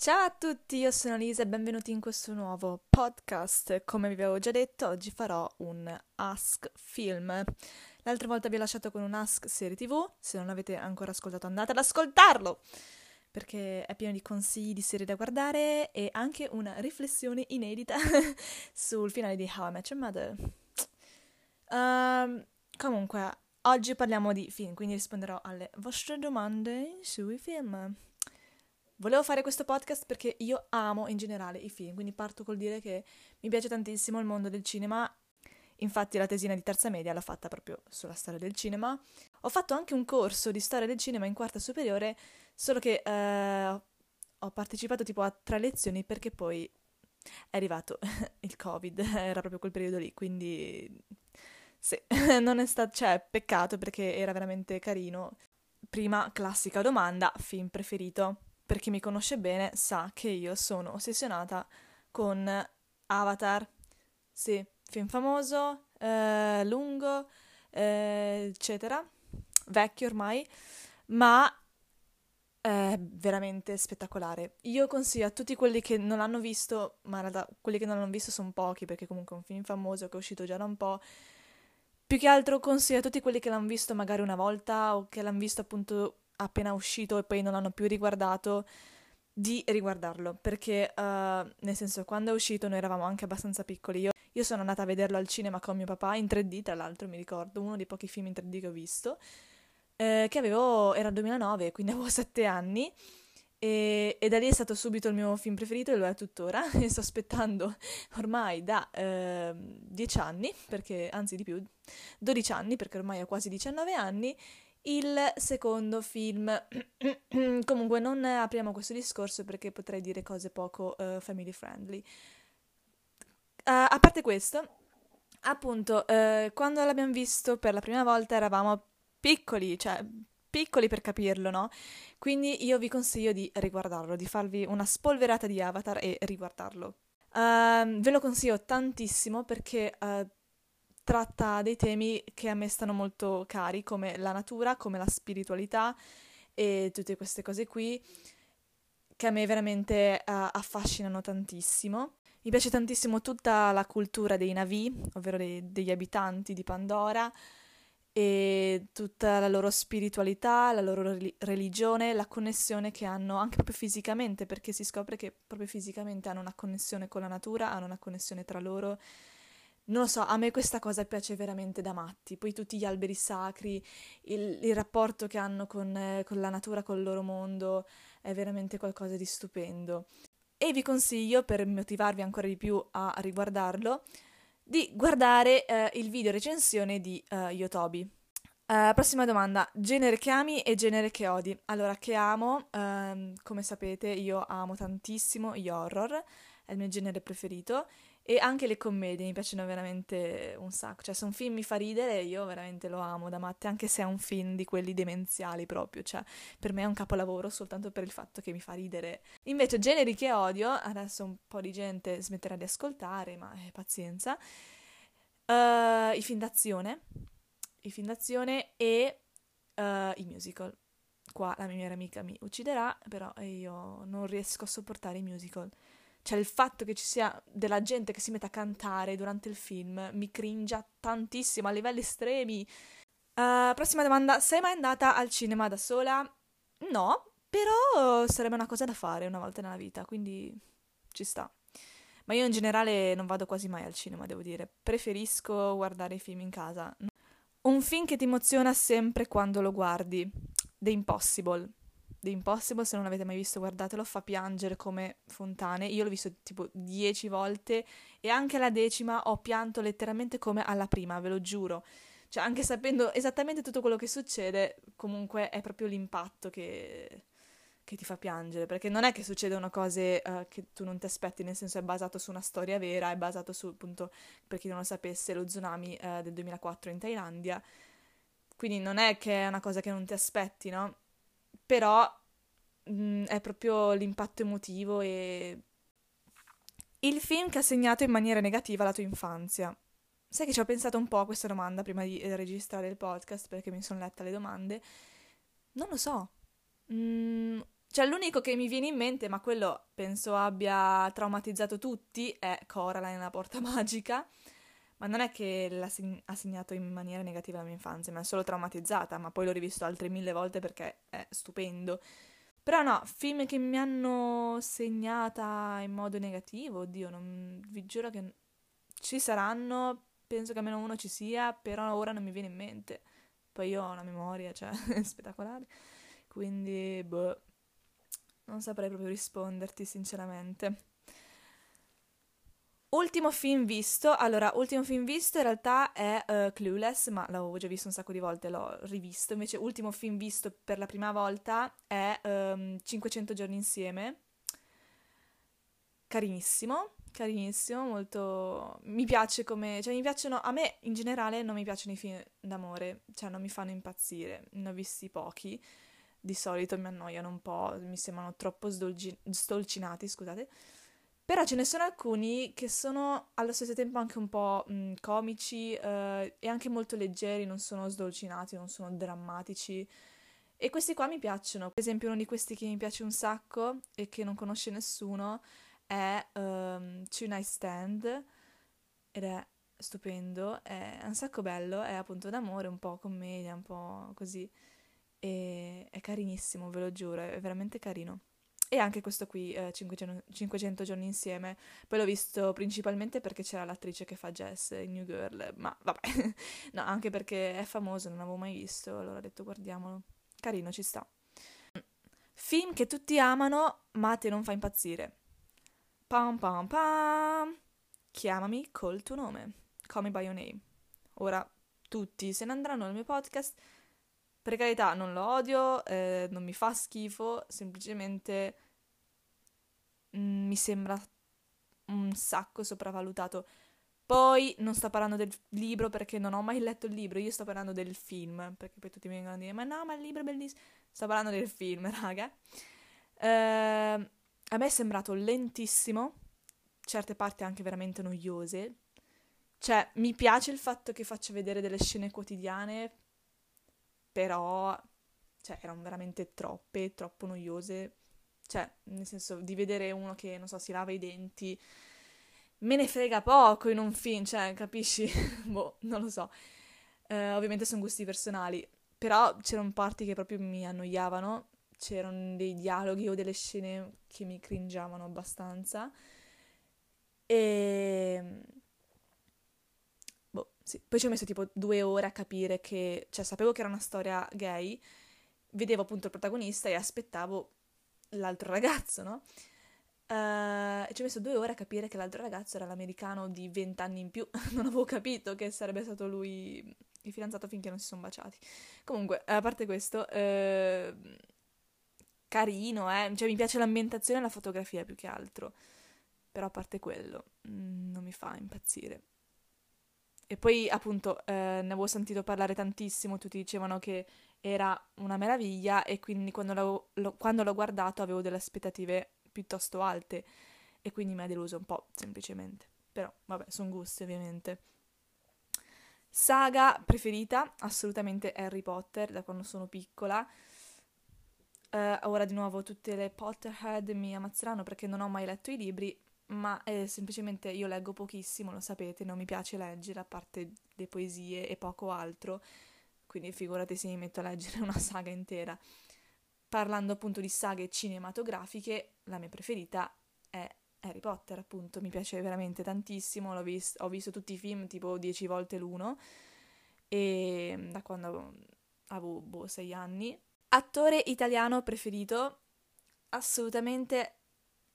Ciao a tutti, io sono Lisa e benvenuti in questo nuovo podcast. Come vi avevo già detto, oggi farò un Ask Film. L'altra volta vi ho lasciato con un Ask serie TV, se non l'avete ancora ascoltato andate ad ascoltarlo, perché è pieno di consigli di serie da guardare e anche una riflessione inedita sul finale di How I Met Your Mother. Um, comunque, oggi parliamo di film, quindi risponderò alle vostre domande sui film. Volevo fare questo podcast perché io amo in generale i film, quindi parto col dire che mi piace tantissimo il mondo del cinema. Infatti la tesina di terza media l'ho fatta proprio sulla storia del cinema. Ho fatto anche un corso di storia del cinema in quarta superiore, solo che eh, ho partecipato tipo a tre lezioni perché poi è arrivato il Covid, era proprio quel periodo lì, quindi sì, non è stato, cioè, peccato perché era veramente carino. Prima classica domanda, film preferito per chi mi conosce bene sa che io sono ossessionata con Avatar. Sì, film famoso, eh, lungo, eh, eccetera, vecchio ormai, ma è veramente spettacolare. Io consiglio a tutti quelli che non l'hanno visto, ma in realtà quelli che non l'hanno visto sono pochi perché comunque è un film famoso che è uscito già da un po'. Più che altro consiglio a tutti quelli che l'hanno visto magari una volta o che l'hanno visto appunto appena uscito e poi non l'hanno più riguardato, di riguardarlo, perché uh, nel senso quando è uscito noi eravamo anche abbastanza piccoli. Io, io, sono andata a vederlo al cinema con mio papà in 3D, tra l'altro mi ricordo, uno dei pochi film in 3D che ho visto, eh, che avevo, era il 2009, quindi avevo 7 anni. E, e, da lì è stato subito il mio film preferito e lo è tuttora e sto aspettando ormai da eh, 10 anni, perché, anzi di più, 12 anni perché ormai ho quasi 19 anni il secondo film. Comunque non apriamo questo discorso perché potrei dire cose poco uh, family friendly. Uh, a parte questo, appunto, uh, quando l'abbiamo visto per la prima volta eravamo piccoli, cioè piccoli per capirlo, no? Quindi io vi consiglio di riguardarlo, di farvi una spolverata di Avatar e riguardarlo. Uh, ve lo consiglio tantissimo perché uh, tratta dei temi che a me stanno molto cari, come la natura, come la spiritualità e tutte queste cose qui, che a me veramente uh, affascinano tantissimo. Mi piace tantissimo tutta la cultura dei Navi, ovvero dei, degli abitanti di Pandora, e tutta la loro spiritualità, la loro religione, la connessione che hanno anche proprio fisicamente, perché si scopre che proprio fisicamente hanno una connessione con la natura, hanno una connessione tra loro non lo so, a me questa cosa piace veramente da matti. Poi tutti gli alberi sacri, il, il rapporto che hanno con, eh, con, la natura, con il loro mondo, è veramente qualcosa di stupendo. E vi consiglio, per motivarvi ancora di più a riguardarlo, di guardare eh, il video recensione di uh, Yotobi. Uh, prossima domanda, genere che ami e genere che odi. Allora, che amo, um, come sapete, io amo tantissimo gli horror, è il mio genere preferito e anche le commedie mi piacciono veramente un sacco. Cioè, se un film mi fa ridere, io veramente lo amo da matte, anche se è un film di quelli demenziali proprio. Cioè, per me è un capolavoro soltanto per il fatto che mi fa ridere. Invece, generi che odio, adesso un po' di gente smetterà di ascoltare, ma eh, pazienza. Uh, I film d'azione. I film d'azione e uh, i musical. Qua la mia amica mi ucciderà, però io non riesco a sopportare i musical. Cioè il fatto che ci sia della gente che si mette a cantare durante il film mi cringia tantissimo a livelli estremi. Uh, prossima domanda, sei mai andata al cinema da sola? No, però sarebbe una cosa da fare una volta nella vita, quindi ci sta. Ma io in generale non vado quasi mai al cinema, devo dire. Preferisco guardare i film in casa. Un film che ti emoziona sempre quando lo guardi. The Impossible. The Impossible, se non l'avete mai visto, guardatelo, fa piangere come fontane. Io l'ho visto tipo dieci volte e anche alla decima ho pianto letteralmente come alla prima, ve lo giuro. Cioè, anche sapendo esattamente tutto quello che succede, comunque è proprio l'impatto che, che ti fa piangere, perché non è che succedono cose uh, che tu non ti aspetti, nel senso è basato su una storia vera, è basato su, appunto, per chi non lo sapesse, lo tsunami uh, del 2004 in Thailandia. Quindi non è che è una cosa che non ti aspetti, no? Però mh, mm, è proprio l'impatto emotivo e il film che ha segnato in maniera negativa la tua infanzia. Sai che ci ho pensato un po' a questa domanda prima di eh, registrare il podcast perché mi sono letta le domande. Non lo so. Mm, Cioè, l'unico che mi viene in mente, ma quello penso abbia traumatizzato tutti, è Coraline, la porta magica. Ma non è che l'ha seg- ha segnato in maniera negativa la mia infanzia, ma è solo traumatizzata, ma poi l'ho rivisto altre mille volte perché è stupendo. Però no, film che mi hanno segnata in modo negativo, oddio, non, vi giuro che ci saranno, penso che almeno uno ci sia, però ora non mi viene in mente. Poi io ho una memoria, cioè, spettacolare. Quindi, boh, non saprei proprio risponderti, sinceramente. Ultimo film visto, allora, ultimo film visto in realtà è uh, Clueless, ma l'avevo già visto un sacco di volte, l'ho rivisto. Invece, ultimo film visto per la prima volta è um, 500 giorni insieme. Carinissimo, carinissimo, molto... Mi piace come... Cioè, mi piacciono... A me, in generale, non mi piacciono i film d'amore, cioè, non mi fanno impazzire. Ne ho visti pochi. Di solito mi annoiano un po', mi sembrano troppo sdolgi... stolcinati, scusate però ce ne sono alcuni che sono allo stesso tempo anche un po' mh, comici eh, e anche molto leggeri, non sono sdolcinati, non sono drammatici. E questi qua mi piacciono. Per esempio, uno di questi che mi piace un sacco e che non conosce nessuno è um, Two Night Stand ed è stupendo, è un sacco bello, è appunto d'amore, un po' commedia, un po' così. E è carinissimo, ve lo giuro, è veramente carino. E anche questo qui, eh, 500, 500, giorni insieme. Poi l'ho visto principalmente perché c'era l'attrice che fa Jess in New Girl, ma vabbè. no, anche perché è famoso, non l'avevo mai visto, allora ho detto guardiamolo. Carino, ci sta. Film che tutti amano, ma te non fa impazzire. Pam pam pam. Chiamami col tuo nome. Call me by your name. Ora tutti se ne andranno nel mio podcast per carità, non lo odio, eh, non mi fa schifo, semplicemente mm, mi sembra un sacco sopravvalutato. Poi non sto parlando del libro perché non ho mai letto il libro, io sto parlando del film, perché poi tutti mi vengono a dire ma no, ma il libro è bellissimo. Sto parlando del film, raga. Eh, a me è sembrato lentissimo, certe parti anche veramente noiose. Cioè, mi piace il fatto che faccia vedere delle scene quotidiane, però cioè, erano veramente troppe, troppo noiose. Cioè, nel senso, di vedere uno che, non so, si lava i denti, me ne frega poco in un film, cioè, capisci? boh, non lo so. Uh, ovviamente sono gusti personali, però c'erano parti che proprio mi annoiavano, c'erano dei dialoghi o delle scene che mi cringiavano abbastanza. E sì. Poi ci ho messo tipo due ore a capire che, cioè sapevo che era una storia gay, vedevo appunto il protagonista e aspettavo l'altro ragazzo, no? Uh, ci ho messo due ore a capire che l'altro ragazzo era l'americano di vent'anni in più. non avevo capito che sarebbe stato lui il fidanzato finché non si sono baciati. Comunque, a parte questo, uh, carino, eh? Cioè, mi piace l'ambientazione e la fotografia più che altro. Però a parte quello, mm, non mi fa impazzire. E poi appunto eh, ne avevo sentito parlare tantissimo, tutti dicevano che era una meraviglia e quindi quando l'ho, lo, quando l'ho guardato avevo delle aspettative piuttosto alte e quindi mi ha deluso un po' semplicemente. Però vabbè, sono gusti ovviamente. Saga preferita? Assolutamente Harry Potter, da quando sono piccola. Uh, ora di nuovo tutte le Potterhead mi ammazzeranno perché non ho mai letto i libri, ma eh, semplicemente io leggo pochissimo, lo sapete, non mi piace leggere a parte le poesie e poco altro, quindi figurate se mi metto a leggere una saga intera. Parlando appunto di saghe cinematografiche, la mia preferita è Harry Potter, appunto, mi piace veramente tantissimo, vis- ho visto tutti i film tipo dieci volte l'uno, e mm, da quando avevo boh, sei anni. Attore italiano preferito? Assolutamente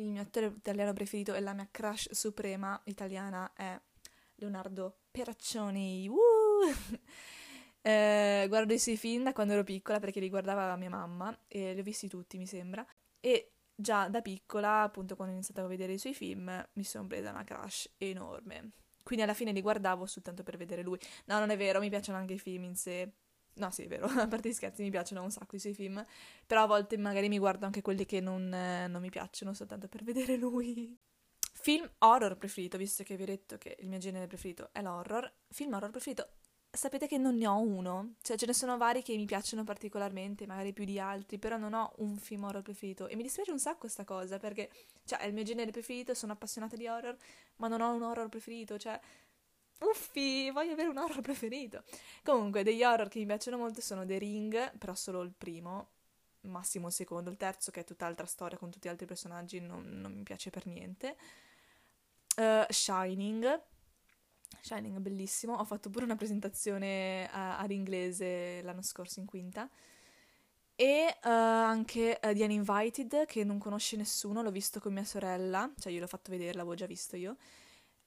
il mio attore italiano preferito e la mia crush suprema italiana è Leonardo Peraccioni. Uh! eh, guardo i suoi film da quando ero piccola perché li guardava mia mamma e li ho visti tutti, mi sembra. E già da piccola, appunto, quando ho iniziato a vedere i suoi film, mi sono presa una crush enorme. Quindi alla fine li guardavo soltanto per vedere lui. No, non è vero, mi piacciono anche i film in sé. No, sì, è vero, a parte gli scherzi mi piacciono un sacco i suoi film, però a volte magari mi guardo anche quelli che non, eh, non mi piacciono soltanto per vedere lui. Film horror preferito, visto che vi ho detto che il mio genere preferito è l'horror. Film horror preferito sapete che non ne ho uno, cioè ce ne sono vari che mi piacciono particolarmente, magari più di altri, però non ho un film horror preferito e mi dispiace un sacco questa cosa perché, cioè, è il mio genere preferito, sono appassionata di horror, ma non ho un horror preferito, cioè, uffi, voglio avere un horror preferito. Comunque, degli horror che mi piacciono molto sono The Ring, però solo il primo, massimo il secondo, il terzo che è tutt'altra storia con tutti gli altri personaggi non, non mi piace per niente. Uh, Shining, Shining bellissimo, ho fatto pure una presentazione a, ad l'anno scorso in quinta. E uh, anche uh, The Uninvited, che non conosce nessuno, l'ho visto con mia sorella, cioè io l'ho fatto vedere, l'avevo già visto io.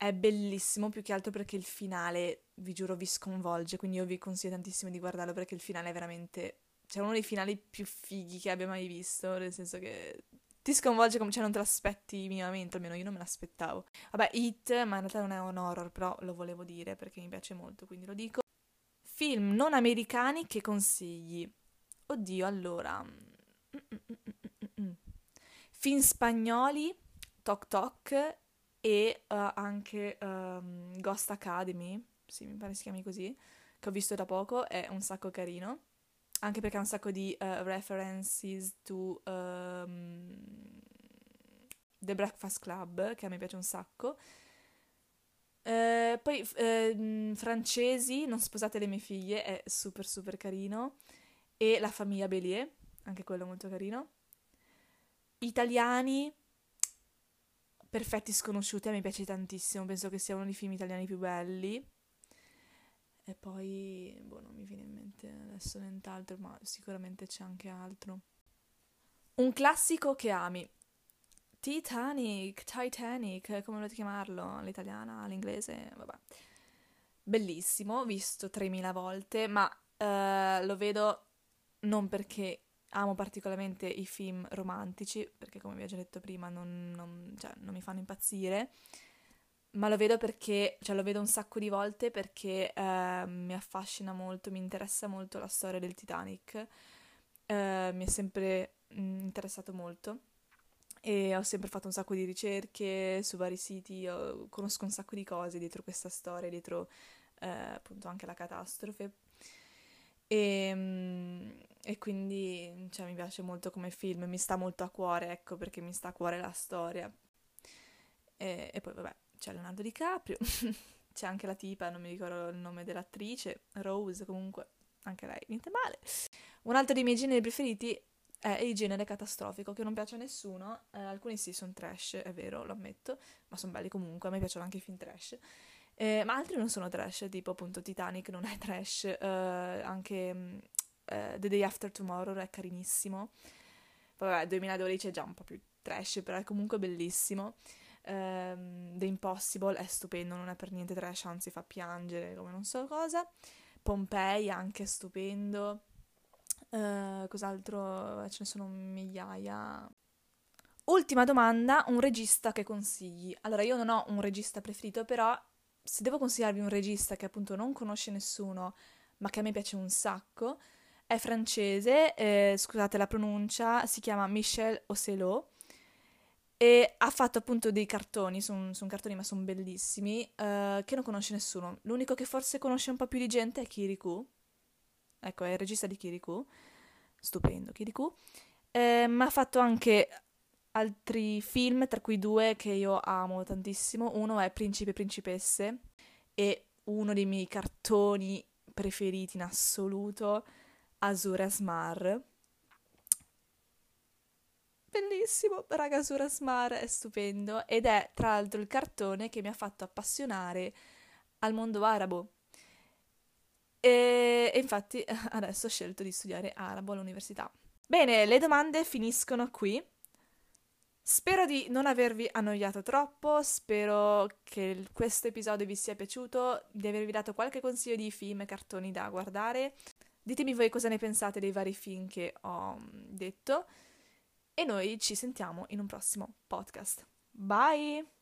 È bellissimo, più che altro perché il finale, vi giuro, vi sconvolge, quindi io vi consiglio tantissimo di guardarlo perché il finale è veramente... Cioè, uno dei finali più fighi che abbia mai visto, nel senso che ti sconvolge come, cioè non te l'aspetti minimamente, almeno io non me l'aspettavo. Vabbè, It, ma in realtà non è un horror, però lo volevo dire perché mi piace molto, quindi lo dico. Film non americani che consigli. Oddio, allora... Film spagnoli, Tok Tok e uh, anche um, Ghost Academy, sì, mi pare si chiami così, che ho visto da poco, è un sacco carino anche perché ha un sacco di uh, references to um, The Breakfast Club, che a me piace un sacco. Uh, poi uh, francesi, Non sposate le mie figlie, è super super carino. E La famiglia Bélier, anche quello molto carino. Italiani, Perfetti sconosciuti, a me piace tantissimo, penso che sia uno dei film italiani più belli. E poi, boh, non mi viene in mente adesso nient'altro, ma sicuramente c'è anche altro. Un classico che ami. Titanic, Titanic, come volete chiamarlo? All'italiana, all'inglese, vabbè. Bellissimo, visto 3000 volte, ma uh, lo vedo non perché amo particolarmente i film romantici, perché come vi ho già detto prima non, non, cioè, non mi fanno impazzire, ma lo vedo perché, cioè lo vedo un sacco di volte perché eh, mi affascina molto, mi interessa molto la storia del Titanic, eh, mi è sempre mm, interessato molto e ho sempre fatto un sacco di ricerche su vari siti, conosco un sacco di cose dietro questa storia, dietro eh, appunto anche la catastrofe. E, mm, e quindi cioè, mi piace molto come film, mi sta molto a cuore, ecco perché mi sta a cuore la storia. E, e poi vabbè, c'è Leonardo DiCaprio, c'è anche la tipa, non mi ricordo il nome dell'attrice, Rose comunque, anche lei, niente male. Un altro dei miei generi preferiti è il genere catastrofico, che non piace a nessuno, eh, alcuni sì sono trash, è vero, lo ammetto, ma sono belli comunque, a me piacciono anche i film trash. Eh, ma altri non sono trash, tipo appunto Titanic non è trash, eh, anche mm, eh, The Day After Tomorrow è carinissimo. Vabbè, 2012 è già un po' più trash, però è comunque bellissimo. Um, The Impossible è stupendo, non è per niente trash, anzi fa piangere come non so cosa. Pompei anche stupendo. Uh, cos'altro? Ce ne sono migliaia. Ultima domanda, un regista che consigli? Allora, io non ho un regista preferito, però se devo consigliarvi un regista che appunto non conosce nessuno, ma che a me piace un sacco, è francese, eh, scusate la pronuncia, si chiama Michel Ocelot e ha fatto appunto dei cartoni, sono son cartoni ma sono bellissimi, uh, che non conosce nessuno. L'unico che forse conosce un po' più di gente è Kirikou. Ecco, è il regista di Kirikou. Stupendo, Kirikou. Eh, ma ha fatto anche altri film, tra cui due che io amo tantissimo. Uno è Principe e Principesse e uno dei miei cartoni preferiti in assoluto, Azura Smar bellissimo, raga Surasmar è stupendo ed è tra l'altro il cartone che mi ha fatto appassionare al mondo arabo. E, e infatti adesso ho scelto di studiare arabo all'università. Bene, le domande finiscono qui. Spero di non avervi annoiato troppo, spero che questo episodio vi sia piaciuto, di avervi dato qualche consiglio di film e cartoni da guardare. Ditemi voi cosa ne pensate dei vari film che ho detto e noi ci sentiamo in un prossimo podcast. Bye!